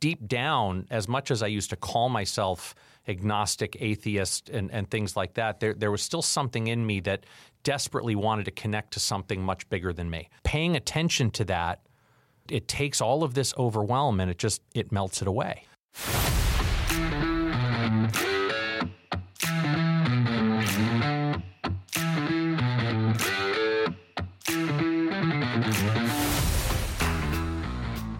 deep down, as much as I used to call myself agnostic, atheist, and, and things like that, there, there was still something in me that desperately wanted to connect to something much bigger than me. Paying attention to that, it takes all of this overwhelm and it just it melts it away.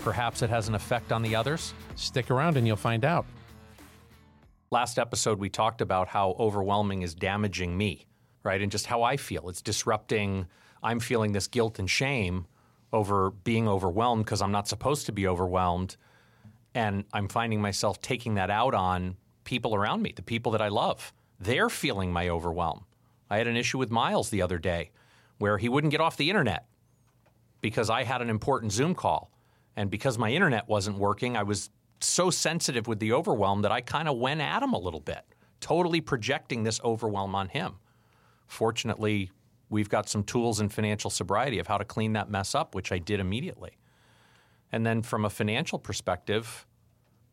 perhaps it has an effect on the others. Stick around and you'll find out. Last episode, we talked about how overwhelming is damaging me, right? And just how I feel. It's disrupting, I'm feeling this guilt and shame over being overwhelmed because I'm not supposed to be overwhelmed. And I'm finding myself taking that out on people around me, the people that I love. They're feeling my overwhelm. I had an issue with Miles the other day where he wouldn't get off the internet because I had an important Zoom call. And because my internet wasn't working, I was so sensitive with the overwhelm that I kind of went at him a little bit, totally projecting this overwhelm on him. Fortunately, we've got some tools in financial sobriety of how to clean that mess up, which I did immediately. And then from a financial perspective,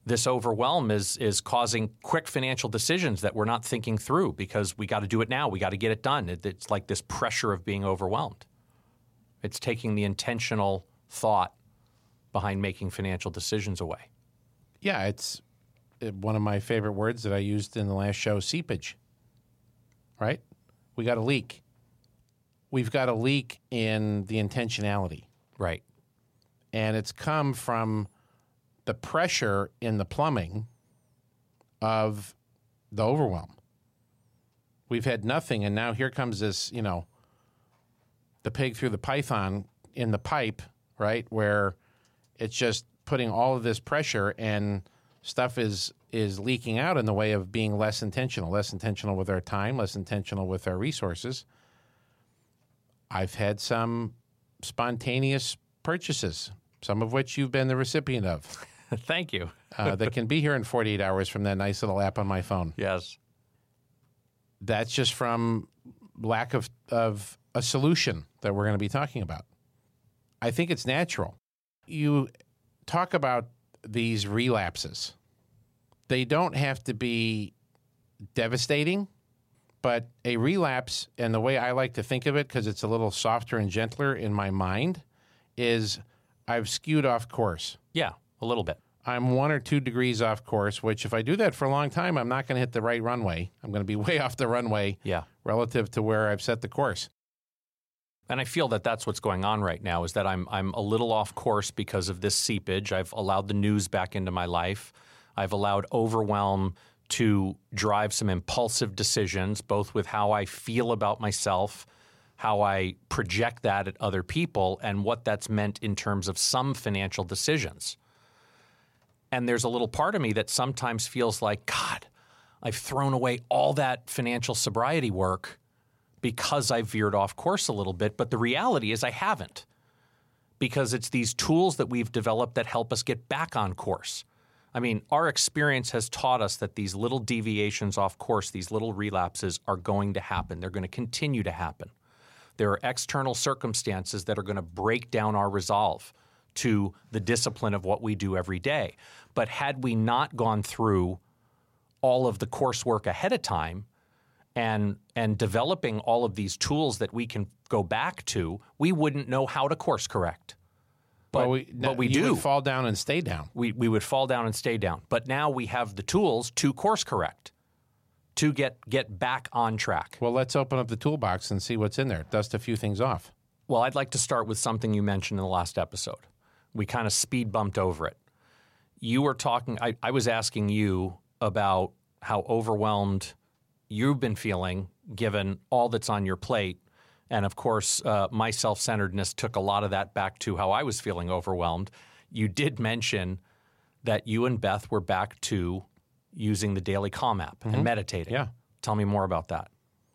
this overwhelm is is causing quick financial decisions that we're not thinking through because we got to do it now. We got to get it done. It, it's like this pressure of being overwhelmed. It's taking the intentional thought behind making financial decisions away. Yeah, it's one of my favorite words that I used in the last show seepage. Right? We got a leak. We've got a leak in the intentionality. Right. and it's come from the pressure in the plumbing of the overwhelm. We've had nothing, and now here comes this, you know, the pig through the python in the pipe, right? Where it's just putting all of this pressure and stuff is is leaking out in the way of being less intentional, less intentional with our time, less intentional with our resources. I've had some spontaneous purchases, some of which you've been the recipient of, Thank you. uh, that can be here in 48 hours from that nice little app on my phone. Yes. That's just from lack of, of a solution that we're going to be talking about. I think it's natural. You talk about these relapses, they don't have to be devastating, but a relapse, and the way I like to think of it, because it's a little softer and gentler in my mind, is I've skewed off course. Yeah, a little bit. I'm one or two degrees off course, which if I do that for a long time, I'm not going to hit the right runway. I'm going to be way off the runway Yeah. relative to where I've set the course. And I feel that that's what's going on right now is that I'm I'm a little off course because of this seepage. I've allowed the news back into my life. I've allowed overwhelm to drive some impulsive decisions both with how I feel about myself, how I project that at other people and what that's meant in terms of some financial decisions. And there's a little part of me that sometimes feels like god, I've thrown away all that financial sobriety work because I veered off course a little bit. But the reality is, I haven't because it's these tools that we've developed that help us get back on course. I mean, our experience has taught us that these little deviations off course, these little relapses are going to happen. They're going to continue to happen. There are external circumstances that are going to break down our resolve to the discipline of what we do every day. But had we not gone through all of the coursework ahead of time, and and developing all of these tools that we can go back to, we wouldn't know how to course correct. But, Well, we, but we do. would fall down and stay down. we, we would fall down and stay down. But now we have the tools to course correct, to get get back on track. Well, let's open up the toolbox and see what's in there. Dust a few things off. Well, I'd like to start with something you mentioned in the last episode. We kind of speed bumped over it. You were talking, I, I was asking you about how overwhelmed you've been feeling given all that's on your plate. And of course, uh, my self centeredness took a lot of that back to how I was feeling overwhelmed. You did mention that you and Beth were back to using the Daily Calm app and meditating. Mm-hmm. Yeah. Tell me more about that.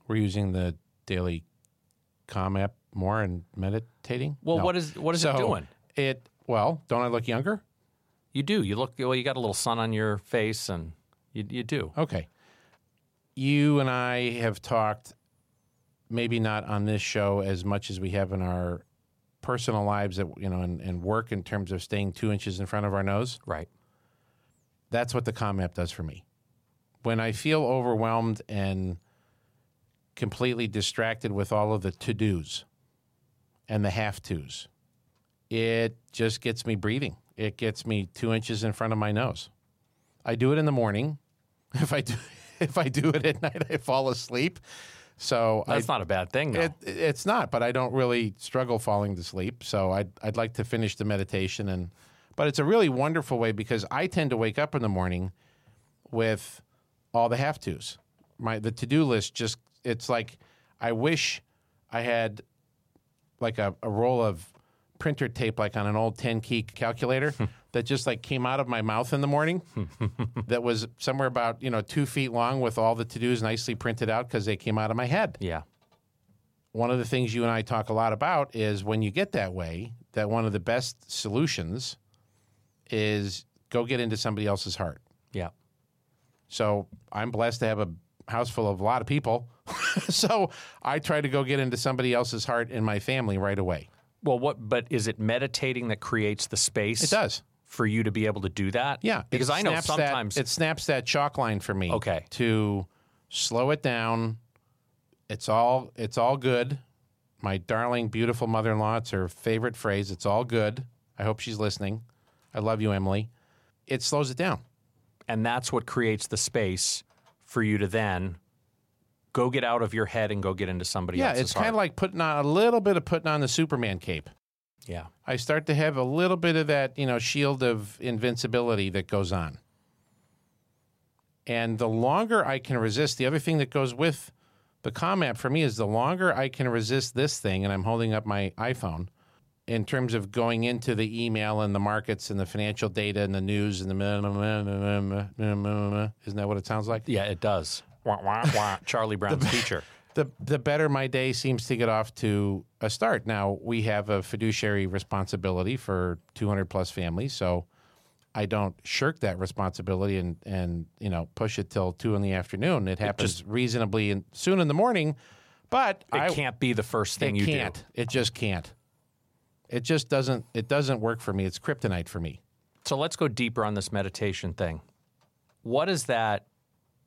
We're using the daily calm app more and meditating. Well, No. what is what is so it doing? It well, don't I look younger? You do. You look well. You got a little sun on your face, and you you do. Okay. You and I have talked, maybe not on this show as much as we have in our personal lives, that you know, and, and work in terms of staying two inches in front of our nose. Right. That's what the Calm app does for me. When I feel overwhelmed and completely distracted with all of the to dos and the have tos, it just gets me breathing. It gets me two inches in front of my nose. I do it in the morning. If I do, if I do it at night, I fall asleep. So I, That's not a bad thing, though. it, it's not, but I don't really struggle falling to sleep. So I'd, I'd like to finish the meditation. and But it's a really wonderful way because I tend to wake up in the morning with all the have tos. My the to do list just it's like I wish I had like a, a roll of printer tape like on an old 10 key calculator that just like came out of my mouth in the morning that was somewhere about you know two feet long with all the to dos nicely printed out because they came out of my head yeah. one of the things you and I talk a lot about is when you get that way, that one of the best solutions is go get into somebody else's heart. Yeah. So I'm blessed to have a house full of a lot of people. so I try to go get into somebody else's heart in my family right away. Well, what? But is it meditating that creates the space? It does. for you to be able to do that. Yeah. Because I know snaps that- sometimes it snaps that chalk line for me. Okay. To slow it down. It's all it's all good. My darling, beautiful mother-in-law. It's her favorite phrase. It's all good. I hope she's listening. I love you, Emily. It slows it down. and that's what creates the space for you to then go get out of your head and go get into somebody else's. Yeah, else's it's kind of like putting on a little bit of putting on the Superman cape. yeah. I start to have a little bit of that, you know, shield of invincibility that goes on. And the longer I can resist, the other thing that goes with the Calm app for me is the longer I can resist this thing, and I'm holding up my iPhone in terms of going into the email and the markets and the financial data and the news and the isn't that what it sounds like? Yeah, it does. Wah, wah, wah. Charlie Brown's teacher. the the better my day seems to get off to a start. Now we have a fiduciary responsibility for 200 plus families, so I don't shirk that responsibility and and you know push it till two in the afternoon. It happens reasonably in, soon in the morning, but It I can't be the first thing it you can't. do. It just can't. It just doesn't. It doesn't work for me. It's kryptonite for me. So let's go deeper on this meditation thing. What is that?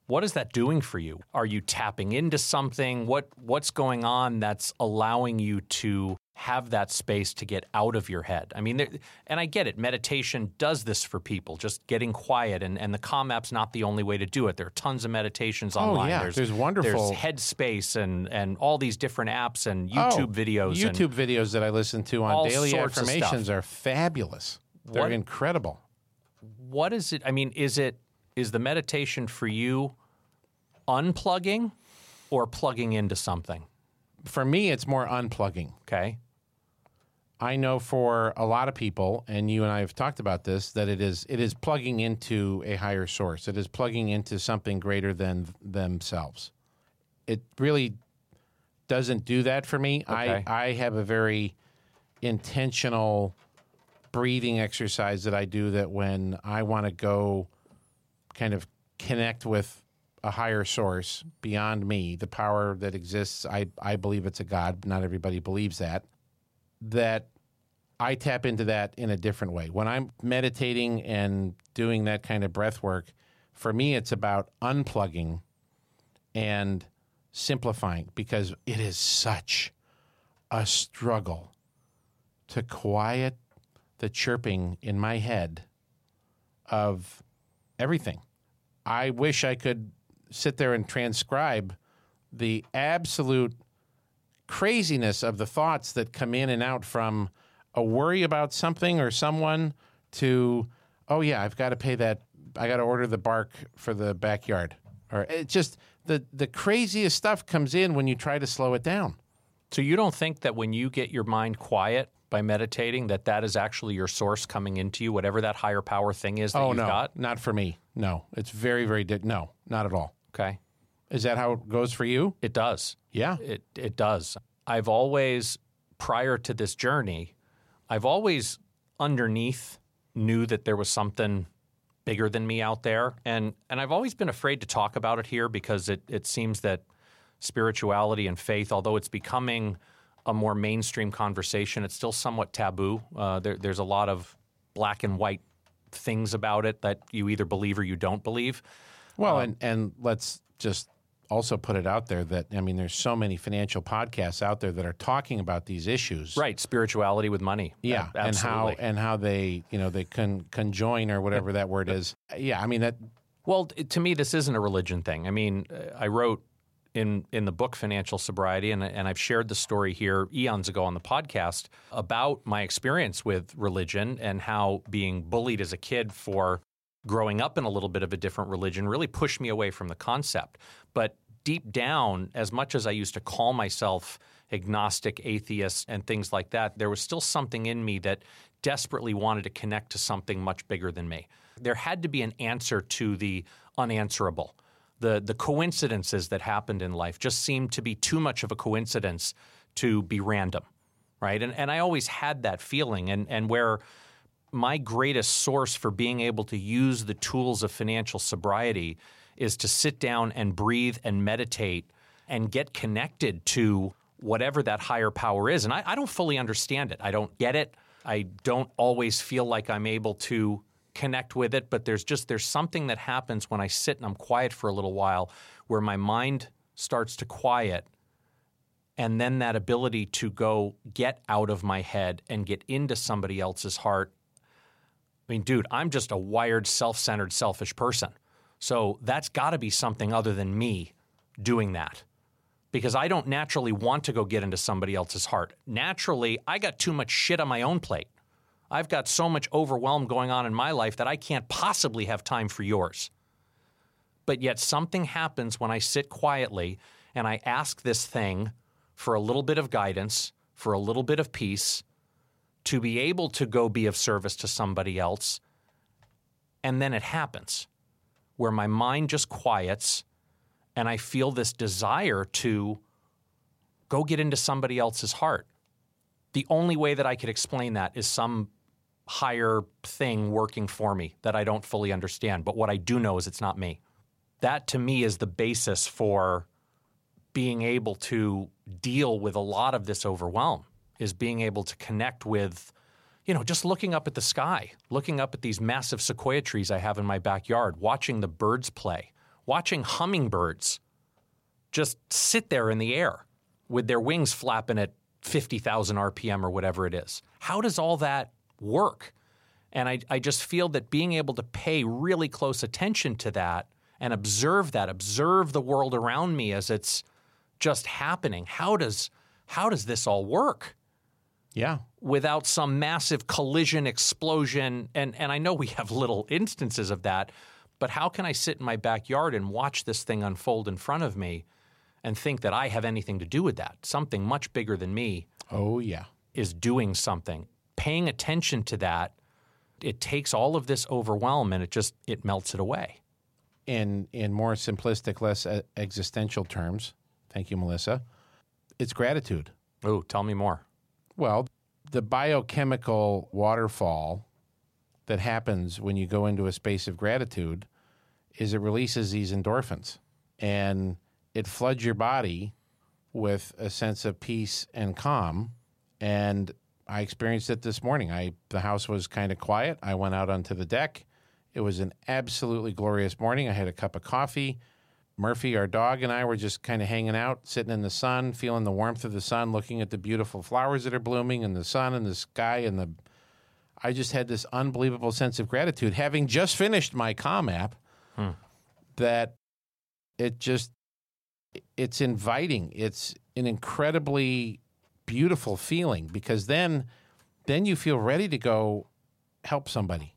What is that doing for you? Are you tapping into something? What What's going on that's allowing you to have that space to get out of your head? I mean, there, and I get it. Meditation does this for people, just getting quiet, and, and the Calm app's not the only way to do it. There are tons of meditations online. Oh, yeah. There's wonderful- There's Headspace and and all these different apps and Oh, YouTube videos. and- YouTube videos that I listen to on daily affirmations are fabulous. They're What- incredible. what is it? I mean, is it is the meditation for you unplugging or plugging into something? For me, it's more unplugging. Okay. I know for a lot of people, and you and I have talked about this, that it is it is plugging into a higher source. It is plugging into something greater than themselves. It really doesn't do that for me. Okay. I I have a very intentional breathing exercise that I do that when I want to go kind of connect with a higher source beyond me, the power that exists. I, I believe it's a God. Not everybody believes that that I tap into that in a different way. When I'm meditating and doing that kind of breath work, for me, it's about unplugging and simplifying because it is such a struggle to quiet the chirping in my head of everything. I wish I could sit there and transcribe the absolute craziness of the thoughts that come in and out from a worry about something or someone to, oh yeah, I've got to pay that. I got to order the bark for the backyard. Or it just the the craziest stuff comes in when you try to slow it down. So you don't think that when you get your mind quiet by meditating that that is actually your source coming into you, whatever that higher power thing is that oh you've no, got? not for me. No, it's very very di- no, not at all. Okay. Is that how it goes for you? It does. Yeah. It it does. I've always prior to this journey, I've always underneath knew that there was something bigger than me out there and and I've always been afraid to talk about it here because it it seems that spirituality and faith although it's becoming a more mainstream conversation. It's still somewhat taboo. Uh, there, there's a lot of black and white things about it that you either believe or you don't believe. Well, and and let's just also put it out there that I mean, there's so many financial podcasts out there that are talking about these issues, right spirituality with money. Yeah, A- and how and how they you know they can conjoin or whatever that word is. Yeah, I mean that. Well, to me, this isn't a religion thing. I mean, uh, I wrote in in the book Financial Sobriety, and and I've shared the story here eons ago on the podcast about my experience with religion and how being bullied as a kid for growing up in a little bit of a different religion really pushed me away from the concept. But deep down, as much as I used to call myself agnostic, atheist, and things like that, there was still something in me that desperately wanted to connect to something much bigger than me. There had to be an answer to the unanswerable. The, the coincidences that happened in life just seemed to be too much of a coincidence to be random, right? And, and I always had that feeling. And, and where my greatest source for being able to use the tools of financial sobriety is to sit down and breathe and meditate and get connected to whatever that higher power is. And I, I don't fully understand it. I don't get it. I don't always feel like I'm able to connect with it, but there's just there's something that happens when I sit and I'm quiet for a little while where my mind starts to quiet and then that ability to go get out of my head and get into somebody else's heart I mean, dude, I'm just a wired, self centered, selfish person. So that's got to be something other than me doing that. Because I don't naturally want to go get into somebody else's heart. Naturally, I got too much shit on my own plate. I've got so much overwhelm going on in my life that I can't possibly have time for yours. But yet, something happens when I sit quietly and I ask this thing for a little bit of guidance, for a little bit of peace, to be able to go be of service to somebody else. And then it happens where my mind just quiets and I feel this desire to go get into somebody else's heart. The only way that I could explain that is some higher thing working for me that I don't fully understand. But what I do know is it's not me. That to me is the basis for being able to deal with a lot of this overwhelm is being able to connect with, you know, just looking up at the sky, looking up at these massive sequoia trees I have in my backyard, watching the birds play, watching hummingbirds just sit there in the air with their wings flapping at 50,000 RPM or whatever it is. How does all that work? And I, I just feel that being able to pay really close attention to that and observe that, observe the world around me as it's just happening. How does how does this all work? Yeah, without some massive collision explosion and and I know we have little instances of that but how can I sit in my backyard and watch this thing unfold in front of me and think that I have anything to do with that something much bigger than me oh yeah, is doing something paying attention to that it takes all of this overwhelm and it just it melts it away in in more simplistic, less existential terms. Thank you, Melissa. It's gratitude. oh tell me more Well, the biochemical waterfall that happens when you go into a space of gratitude is it releases these endorphins and it floods your body with a sense of peace and calm. And I experienced it this morning. I the house was kind of quiet. I went out onto the deck. It was an absolutely glorious morning. I had a cup of coffee. Murphy, our dog, and I were just kind of hanging out, sitting in the sun, feeling the warmth of the sun, looking at the beautiful flowers that are blooming and the sun and the sky and the I just had this unbelievable sense of gratitude having just finished my Calm app hmm. that it just it's inviting. It's an incredibly beautiful feeling because then then you feel ready to go help somebody.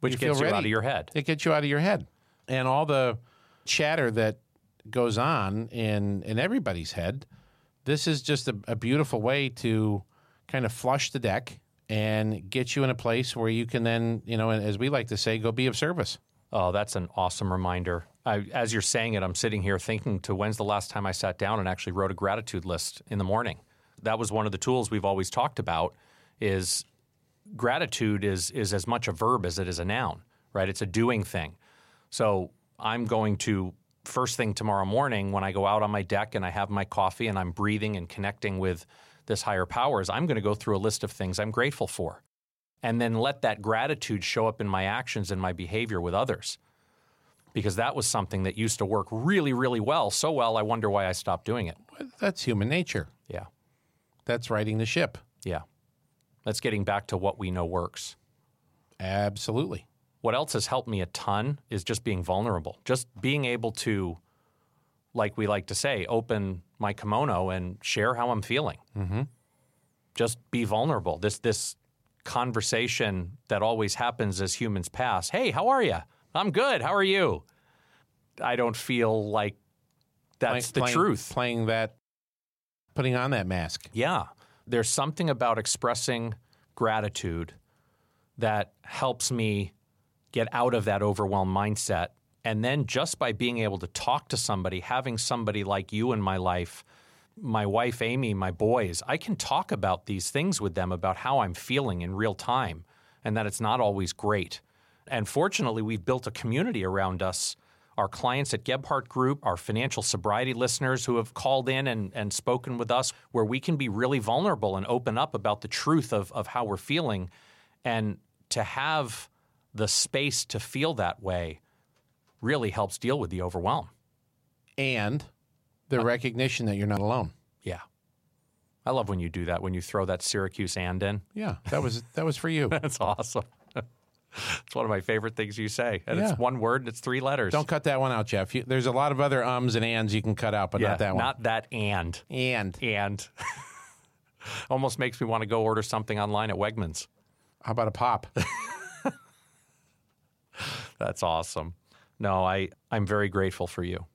which You gets you out of your head It gets you out of your head. And all the chatter that goes on in in everybody's head, this is just a, a beautiful way to kind of flush the deck and get you in a place where you can then, you know, as we like to say, go be of service. Oh, that's an awesome reminder. I, as you're saying it, I'm sitting here thinking to when's the last time I sat down and actually wrote a gratitude list in the morning. That was one of the tools we've always talked about. Is gratitude is is as much a verb as it is a noun, right? It's a doing thing. So I'm going to first thing tomorrow morning when I go out on my deck and I have my coffee and I'm breathing and connecting with this higher powers, I'm going to go through a list of things I'm grateful for. And then let that gratitude show up in my actions and my behavior with others. Because that was something that used to work really, really well. So well, I wonder why I stopped doing it. That's human nature. Yeah. That's riding the ship. Yeah. That's getting back to what we know works. Absolutely. What else has helped me a ton is just being vulnerable, just being able to, like we like to say, open my kimono and share how I'm feeling. Mm-hmm. Just be vulnerable. This this conversation that always happens as humans pass. Hey, how are you? I'm good. How are you? I don't feel like that's Play- the playing- truth. Playing that, putting on that mask. Yeah. There's something about expressing gratitude that helps me get out of that overwhelmed mindset. And then just by being able to talk to somebody, having somebody like you in my life, my wife Amy, my boys, I can talk about these things with them about how I'm feeling in real time and that it's not always great. And fortunately, we've built a community around us. Our clients at Gebhardt Group, our financial sobriety listeners who have called in and, and spoken with us, where we can be really vulnerable and open up about the truth of, of how we're feeling. And to have the space to feel that way really helps deal with the overwhelm. And the uh, recognition that you're not alone. Yeah. I love when you do that, when you throw that Syracuse and in. Yeah, that was that was for you. That's awesome. It's one of my favorite things you say. And Yeah. it's one word and it's three letters. Don't cut that one out, Jeff. You, there's a lot of other ums and ands you can cut out, but yeah, not that one. Not that and. and And almost makes me want to go order something online at Wegmans. how about a pop? That's awesome. No, I, I'm very grateful for you.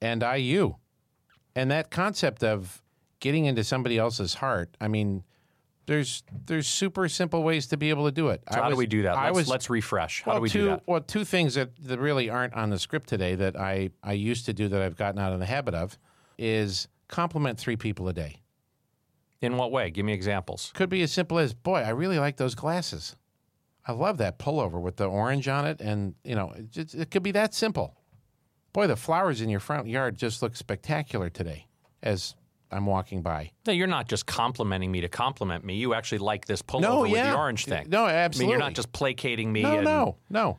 and I you. And that concept of getting into somebody else's heart, I mean, there's there's super simple ways to be able to do it. So how do we do that? I Let's, was let's refresh. How well, do we two, do that? Well, two things that, that really aren't on the script today that I, I used to do that I've gotten out of the habit of is compliment three people a day. In what way? Give me examples. Could be as simple as, boy, I really like those glasses. I love that pullover with the orange on it. And, you know, it, just, it could be that simple. Boy, the flowers in your front yard just look spectacular today as I'm walking by. No, you're not just complimenting me to compliment me. You actually like this pullover No, with the orange thing. No, absolutely. I mean, you're not just placating me. No, no, no.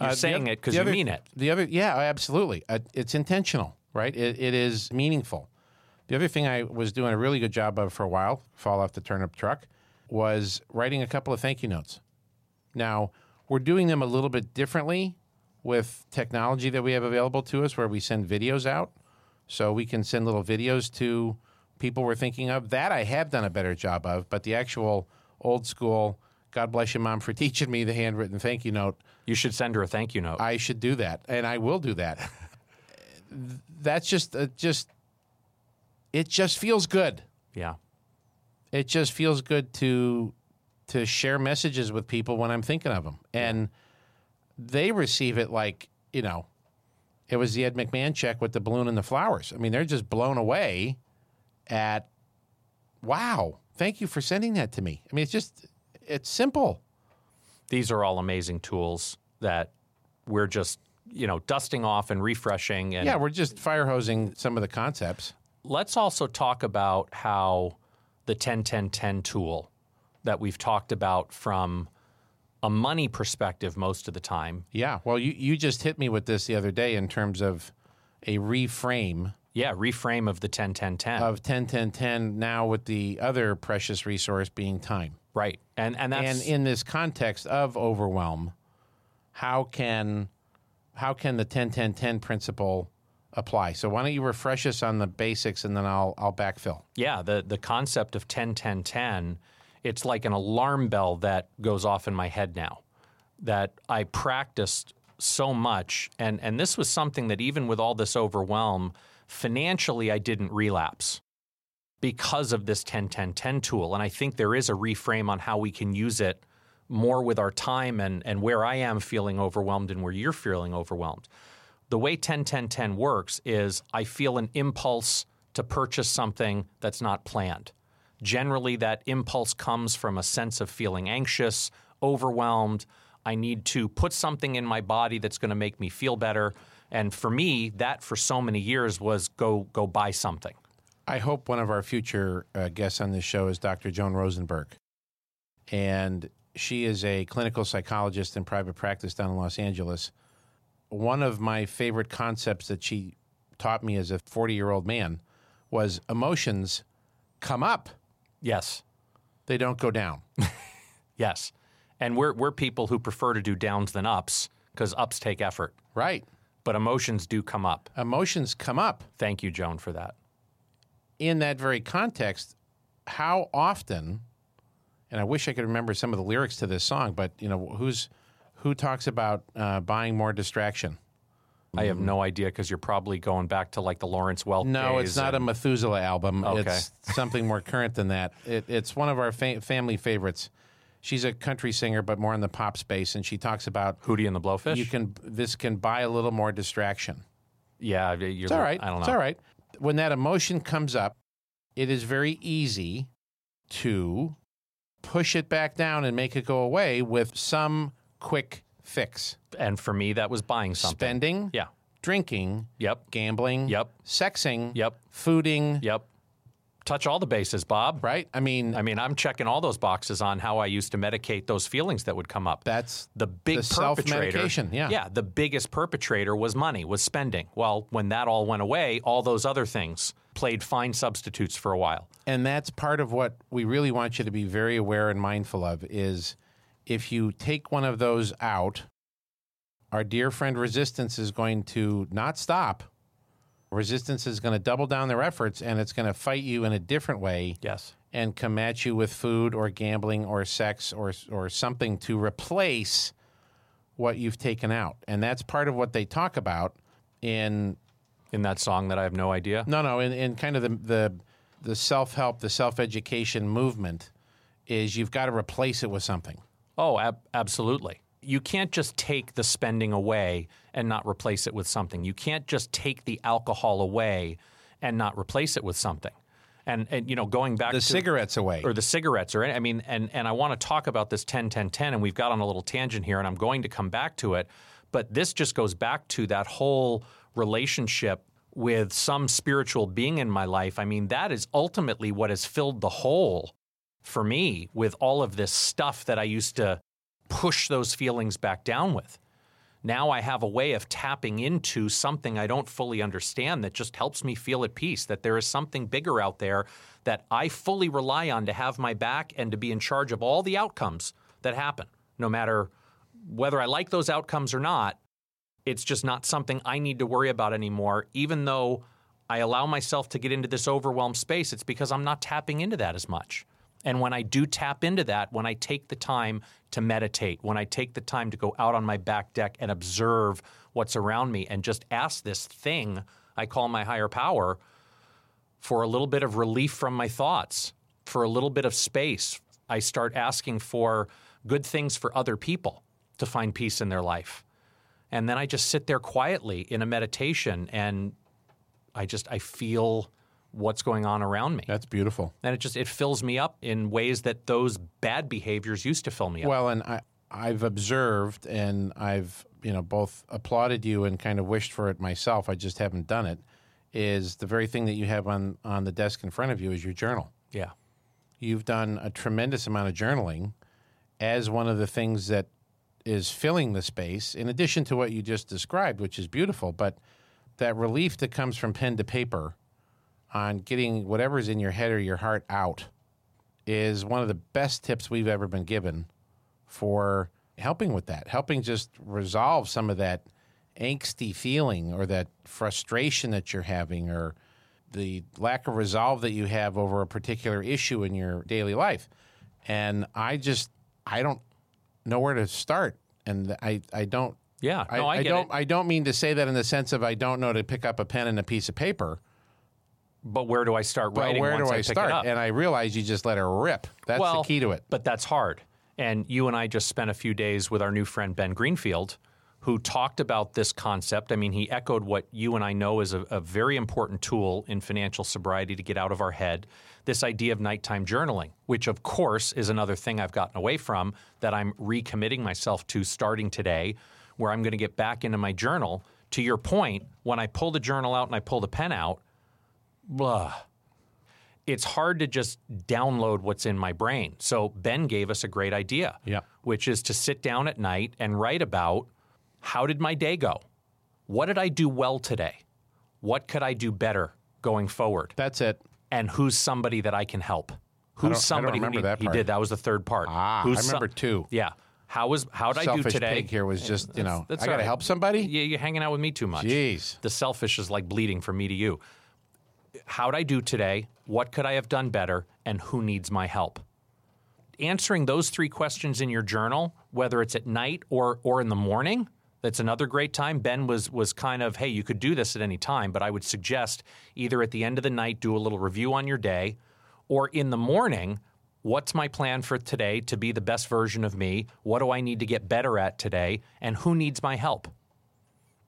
You're Uh, saying it 'cause the you other- mean it. The other, yeah, absolutely. Uh, it's intentional, right? It, it is meaningful. The other thing I was doing a really good job of for a while, fall off the turnip truck, was writing a couple of thank you notes. Now, we're doing them a little bit differently with technology that we have available to us where we send videos out. So we can send little videos to people we're thinking of. That I have done a better job of, but the actual old school, God bless you, mom, for teaching me the handwritten thank you note, You should send her a thank you note. I should do that, and I will do that. That's just, uh, just, it just feels good. yeah. It just feels good to to share messages with people when I'm thinking of them, and they receive it like you know, it was the Ed McMahon check with the balloon and the flowers. I mean, they're just blown away at, wow, thank you for sending that to me. I mean, it's just, it's simple. These are all amazing tools that we're just, you know, dusting off and refreshing. And Yeah, we're just fire hosing some of the concepts. let's also talk about how the 10 10 10 tool that we've talked about from a money perspective most of the time. Yeah. Well, you, you just hit me with this the other day in terms of a reframe Yeah, reframe of the 10 10 10. of 10 10 10 now with the other precious resource being time. right. And and that's and in this context of overwhelm, how can how can the 10 10 10 principle apply? So why don't you refresh us on the basics and then I'll I'll backfill. Yeah, the the concept of 10 10 10, it's like an alarm bell that goes off in my head now that I practiced so much and and this was something that even with all this overwhelm, financially I didn't relapse. because of this 10 10 10 tool. And I think there is a reframe on how we can use it more with our time and, and where I am feeling overwhelmed and where you're feeling overwhelmed. The way 10 10 10 works is I feel an impulse to purchase something that's not planned. Generally, that impulse comes from a sense of feeling anxious, overwhelmed. I need to put something in my body that's going to make me feel better. And for me, that for so many years was go go buy something. I hope one of our future uh, guests on this show is Dr. Joan Rosenberg. And she is a clinical psychologist in private practice down in Los Angeles. One of my favorite concepts that she taught me as a 40 year old man was emotions come up, Yes. they don't go down. Yes. And we're we're people who prefer to do downs than ups because ups take effort. right. But emotions do come up. Emotions come up. Thank you, Joan, for that. in that very context, how often, and I wish I could remember some of the lyrics to this song, but you know, who's who talks about uh, buying more distraction? I have no idea because you're probably going back to like the Lawrence Welk. No, it's not a Methuselah album. Okay. It's something more current than that. It, it's one of our fa- family favorites. She's a country singer, but more in the pop space, and she talks about Hootie and the Blowfish. you can this can buy a little more distraction. yeah, you're, It's all right. I don't know. It's all right. When that emotion comes up, it is very easy to push it back down and make it go away with some quick fix. And for me, that was buying something. Spending, Yeah. drinking, Yep. gambling, Yep. sexing, Yep. fooding, Yep. Touch all the bases, Bob. right? I mean, I mean, I'm checking all those boxes on how I used to medicate those feelings that would come up. that's the big the perpetrator, yeah. yeah, the biggest perpetrator was money, was spending. Well, when that all went away, all those other things played fine substitutes for a while. and that's part of what we really want you to be very aware and mindful of is if you take one of those out, our dear friend resistance is going to not stop. Resistance is going to double down their efforts and it's going to fight you in a different way Yes. and come at you with food or gambling or sex or or something to replace what you've taken out. And that's part of what they talk about in In that song that I have no idea. no, no, in, in kind of the the, the self help, the self education movement, is you've got to replace it with something. Oh, ab- absolutely. You can't just take the spending away and not replace it with something. You can't just take the alcohol away and not replace it with something. And, and you know, going back to The to cigarettes away. or the cigarettes or any- I mean and and I want to talk about this 10 10 10 and we've got on a little tangent here and I'm going to come back to it but this just goes back to that whole relationship with some spiritual being in my life I mean that is ultimately what has filled the hole for me with all of this stuff that I used to push those feelings back down with now I have a way of tapping into something I don't fully understand that just helps me feel at peace, that there is something bigger out there that I fully rely on to have my back and to be in charge of all the outcomes that happen, no matter whether I like those outcomes or not. It's just not something I need to worry about anymore, even though I allow myself to get into this overwhelmed space. It's because I'm not tapping into that as much. And when I do tap into that, when I take the time to meditate, when I take the time to go out on my back deck and observe what's around me and just ask this thing I call my higher power for a little bit of relief from my thoughts, for a little bit of space, I start asking for good things for other people to find peace in their life. And then I just sit there quietly in a meditation and I just I feel what's going on around me That's beautiful. and it just it fills me up in ways that those bad behaviors used to fill me up. Well, and I, I've observed and I've you know both applauded you and kind of wished for it myself. I just haven't done it. Is the very thing that you have on on the desk in front of you is your journal. yeah, You've done a tremendous amount of journaling as one of the things that is filling the space, in addition to what you just described, which is beautiful. But that relief that comes from pen to paper on getting whatever's in your head or your heart out is one of the best tips we've ever been given for helping with that, helping just resolve some of that angsty feeling or that frustration that you're having or the lack of resolve that you have over a particular issue in your daily life. And I just I don't know where to start. And I, I don't yeah. No, I, get don't it. I don't mean to say that in the sense of I don't know to pick up a pen and a piece of paper. But where do I start writing where once do I, it start? And I realize you just let her rip. That's well, the key to it. But that's hard. And you and I just spent a few days with our new friend Ben Greenfield, who talked about this concept. I mean, he echoed what you and I know is a, a very important tool in financial sobriety to get out of our head this idea of nighttime journaling, which of course is another thing I've gotten away from that I'm recommitting myself to starting today, where I'm going to get back into my journal. To your point, when I pull the journal out and I pull the pen out, blah it's hard to just download what's in my brain. So Ben gave us a great idea, Yeah. which is to sit down at night and write about how did my day go? What did I do well today? What could I do better going forward? That's it. And who's somebody that I can help? Who's don't- I don't somebody remember who that he did? That was the third part. Ah, Who's I some- remember two. Yeah. How was how did I do today? pig here was just, you know, That's I got to right. help somebody? Yeah, you're hanging out with me too much. Jeez. The selfish is like bleeding from me to you. How'd I do today? What could I have done better? And who needs my help? Answering those three questions in your journal, whether it's at night or or in the morning, that's another great time. Ben was was kind of, hey, you could do this at any time, but I would suggest either at the end of the night do a little review on your day, or in the morning, what's my plan for today to be the best version of me? What do I need to get better at today? And who needs my help?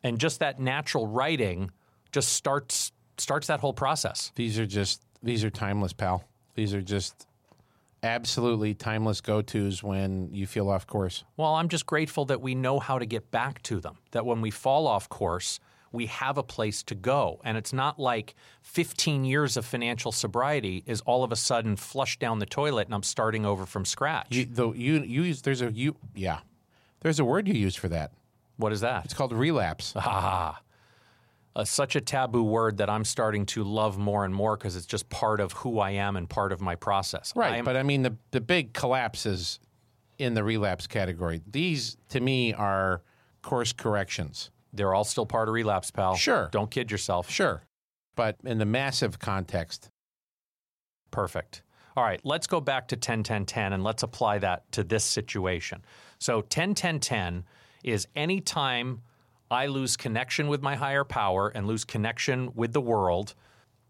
And just that natural writing just starts starts that whole process. These are just, these are timeless, pal. These are just absolutely timeless go tos when you feel off course. Well, I'm just grateful that we know how to get back to them. That when we fall off course, we have a place to go. And it's not like 15 years of financial sobriety is all of a sudden flushed down the toilet and I'm starting over from scratch. You, though you, you use, there's a, you, yeah. There's a word you use for that. what is that? It's called relapse. Ah, uh, such a taboo word that I'm starting to love more and more because it's just part of who I am and part of my process. I Right, am- but I mean the the big collapses in the relapse category. These to me are course corrections. they're all still part of relapse, pal. Sure. Don't kid yourself. Sure. But in the massive context, Perfect. All right, let's go back to 10 10 10 and let's apply that to this situation. So 10 10 10 is any time I lose connection with my higher power and lose connection with the world,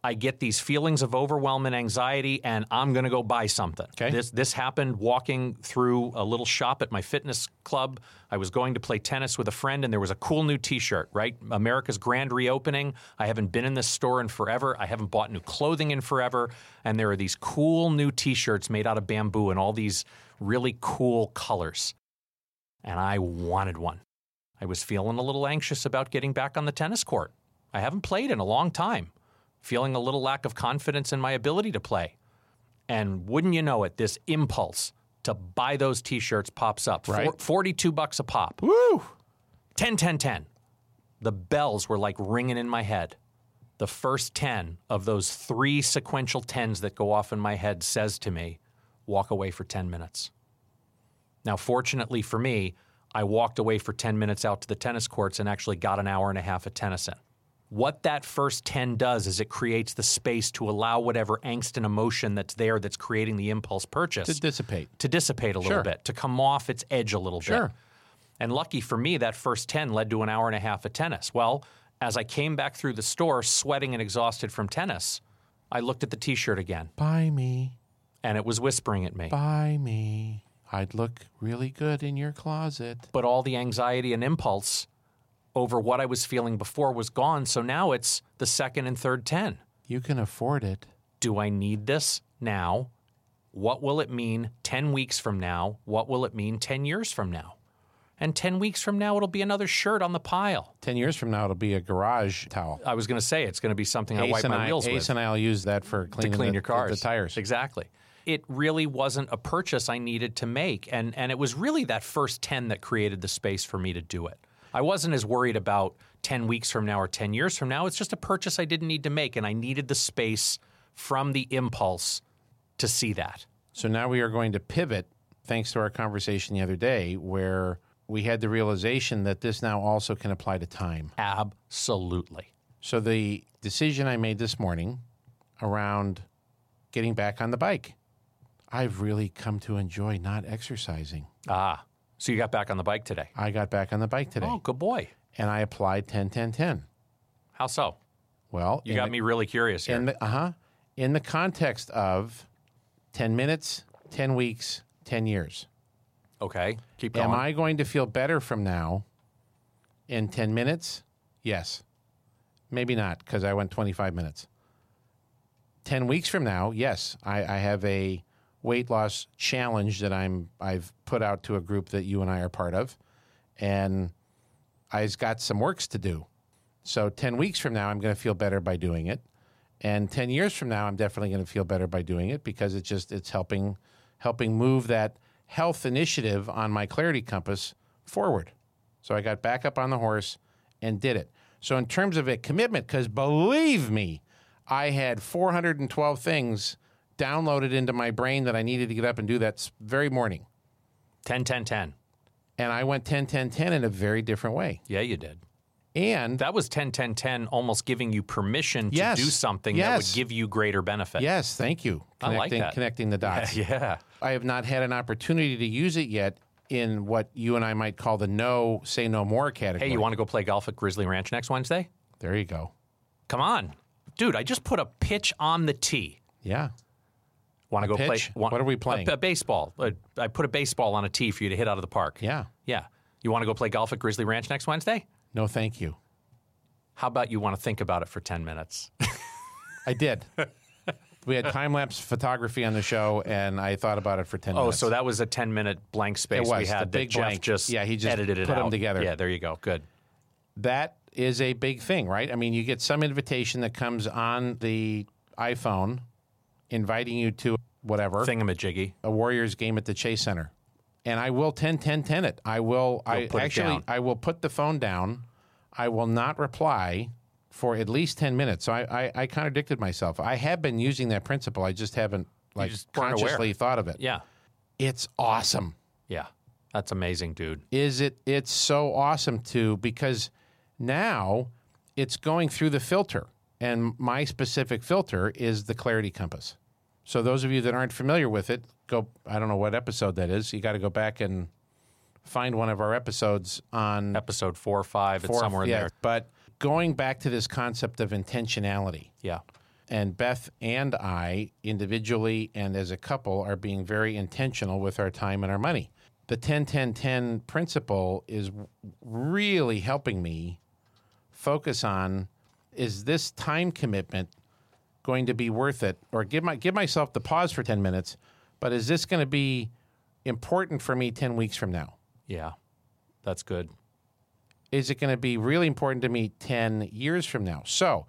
I get these feelings of overwhelm and anxiety and I'm going to go buy something. Okay. This this happened walking through a little shop at my fitness club. I was going to play tennis with a friend and there was a cool new t-shirt, right? America's grand reopening. I haven't been in this store in forever. I haven't bought new clothing in forever, and there are these cool new t-shirts made out of bamboo in all these really cool colors. And I wanted one. I was feeling a little anxious about getting back on the tennis court. I haven't played in a long time, feeling a little lack of confidence in my ability to play. And wouldn't you know it, this impulse to buy those t shirts pops up. Right. 42 bucks a pop. woo, 10, 10, 10. The bells were like ringing in my head. The first 10 of those three sequential 10s that go off in my head says to me, walk away for 10 minutes. Now, fortunately for me, I walked away for 10 minutes out to the tennis courts and actually got an hour and a half of tennis in. What that first 10 does is it creates the space to allow whatever angst and emotion that's there that's creating the impulse purchase to dissipate. to dissipate a little Sure. bit, to come off its edge a little Sure. bit. And lucky for me, that first 10 led to an hour and a half of tennis. Well, as I came back through the store, sweating and exhausted from tennis, I looked at the t shirt again, Buy me, and it was whispering at me. buy me. I'd look really good in your closet. But all the anxiety and impulse over what I was feeling before was gone. So now it's the second and third 10. You can afford it. Do I need this now? What will it mean 10 weeks from now? What will it mean 10 years from now? And 10 weeks from now, it'll be another shirt on the pile. 10 years from now, it'll be a garage towel. I was going to say it's going to be something I wipe my I, wheels Ace with and I'll use that for to cleaning clean the, your cars. the tires. Exactly. It really wasn't a purchase I needed to make, and and it was really that first ten that created the space for me to do it. I wasn't as worried about ten weeks from now or ten years from now. It's just a purchase I didn't need to make, and I needed the space from the impulse to see that. So now we are going to pivot, thanks to our conversation the other day, where we had the realization that this now also can apply to time. Absolutely. So the decision I made this morning around getting back on the bike, I've really come to enjoy not exercising. Ah, so you got back on the bike today. I got back on the bike today Oh, good boy. and I applied 10 10 10. How so? Well, You got the- me really curious here. in the uh-huh in the context of 10 minutes, 10 weeks, 10 years. okay, keep going. Am I going to feel better from now in 10 minutes? Yes. Maybe not because I went 25 minutes. 10 weeks from now, yes, I, I have a weight loss challenge that I'm I've put out to a group that you and I are part of, and I've got some works to do. So 10 weeks from now, I'm going to feel better by doing it, and 10 years from now, I'm definitely going to feel better by doing it because it's just it's helping helping move that health initiative on my clarity compass forward. So I got back up on the horse and did it. So in terms of a commitment, because believe me, I had 412 things downloaded into my brain that I needed to get up and do that very morning. 10, 10, 10. And I went 10, 10, 10 in a very different way. Yeah, you did. And That was 10, 10, 10, almost giving you permission to Yes. do something that would give you greater benefit. yes, thank you. I like Connecting, that. connecting the dots. Yeah. I have not had an opportunity to use it yet in what you and I might call the no, say no more category. Hey, you want to go play golf at Grizzly Ranch next Wednesday? there you go. Come on. Dude, I just put a pitch on the tee. Yeah. Want to go pitch? play? What are we playing? A, a baseball. Uh, I put a baseball on a tee for you to hit out of the park. Yeah. Yeah. You want to go play golf at Grizzly Ranch next Wednesday? No, thank you. How about you want to think about it for 10 minutes? I did. we had time lapse photography on the show, and I thought about it for 10 oh, minutes. so that was a 10 minute blank space It we had the big Jeff blank. just, Yeah, he just edited it put 'em out. together. Yeah, there you go. Good. that is a big thing, right? I mean, you get some invitation that comes on the iPhone inviting you to whatever, Thingamajiggy. a jiggy. A Warriors game at the Chase Center. And I will 10 10 10 it. I will I put it actually. I will put the phone down. I will not reply for at least 10 minutes. So I, I, I contradicted myself. I have been using that principle. I just haven't like just aware. consciously thought of it. Yeah. It's awesome. Yeah. That's amazing, dude. is it it's so awesome to because now it's going through the filter and my specific filter is the clarity compass so those of you that aren't familiar with it go i don't know what episode that is you got to go back and find one of our episodes on Episode four or five, it's four- somewhere in yeah, there. but going back to this concept of intentionality Yeah. and Beth and I, individually and as a couple, are being very intentional with our time and our money. The 10 10 10 principle is really helping me focus on is this time commitment going to be worth it? Or give, my, give myself the pause for 10 minutes, but is this going to be important for me 10 weeks from now? Yeah. That's good. is it going to be really important to me 10 years from now? So,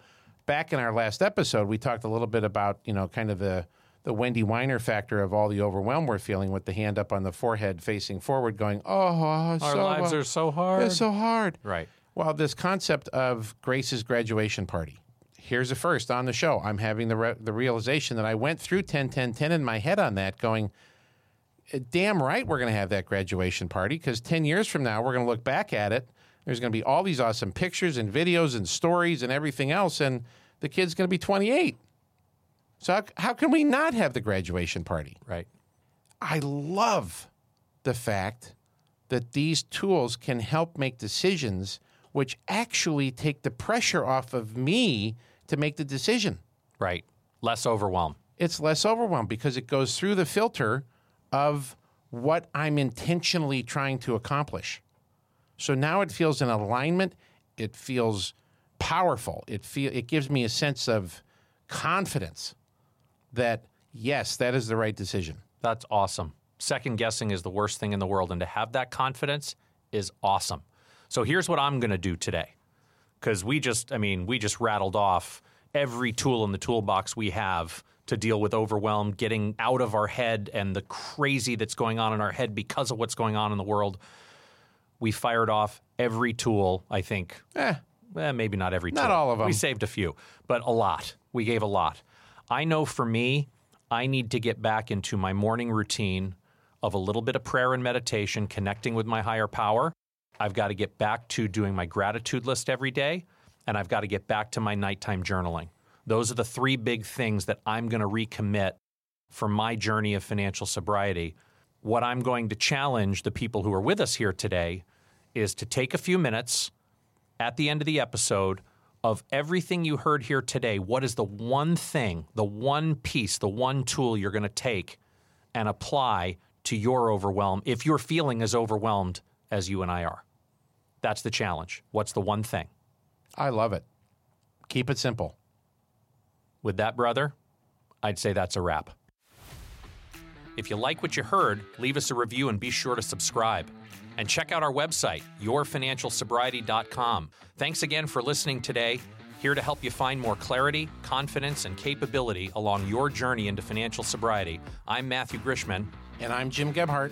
back in our last episode, we talked a little bit about, you know, kind of the, the Wendy Weiner factor of all the overwhelm we're feeling with the hand up on the forehead facing forward, going, oh, Our so, lives uh, are so hard. it's so hard. right. Well, this concept of Grace's graduation party. Here's a first on the show. I'm having the, re- the realization that I went through 10, 10, 10 in my head on that, going, eh, damn right we're going to have that graduation party because 10 years from now, we're going to look back at it. There's going to be all these awesome pictures and videos and stories and everything else, and the kid's going to be 28. So, how, how can we not have the graduation party? Right. I love the fact that these tools can help make decisions which actually take the pressure off of me to make the decision. Right. Less overwhelm. It's less overwhelmed because it goes through the filter of what I'm intentionally trying to accomplish. So now it feels in alignment, it feels powerful. It feel it gives me a sense of confidence that yes, that is the right decision. That's awesome. Second guessing is the worst thing in the world, and to have that confidence is awesome. So here's what I'm going to do today. Because we just, I mean, we just rattled off every tool in the toolbox we have to deal with overwhelm, getting out of our head and the crazy that's going on in our head because of what's going on in the world. We fired off every tool, I think. Eh, Eh, maybe not every tool. Not all of them. We saved a few, but a lot. We gave a lot. I know for me, I need to get back into my morning routine of a little bit of prayer and meditation, connecting with my higher power. I've got to get back to doing my gratitude list every day, and I've got to get back to my nighttime journaling. Those are the three big things that I'm going to recommit for my journey of financial sobriety. What I'm going to challenge the people who are with us here today is to take a few minutes at the end of the episode of everything you heard here today, what is the one thing, the one piece, the one tool you're going to take and apply to your overwhelm if you're feeling as overwhelmed as you and I are? That's the challenge. What's the one thing? I love it. Keep it simple. With that, brother, I'd say that's a wrap. If you like what you heard, leave us a review and be sure to subscribe. And check out our website, yourfinancialsobriety.com. Thanks again for listening today. Here to help you find more clarity, confidence, and capability along your journey into financial sobriety. I'm Matthew Grishman. And I'm Jim Gebhardt.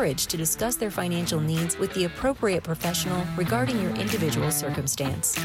to discuss their financial needs with the appropriate professional regarding your individual circumstance.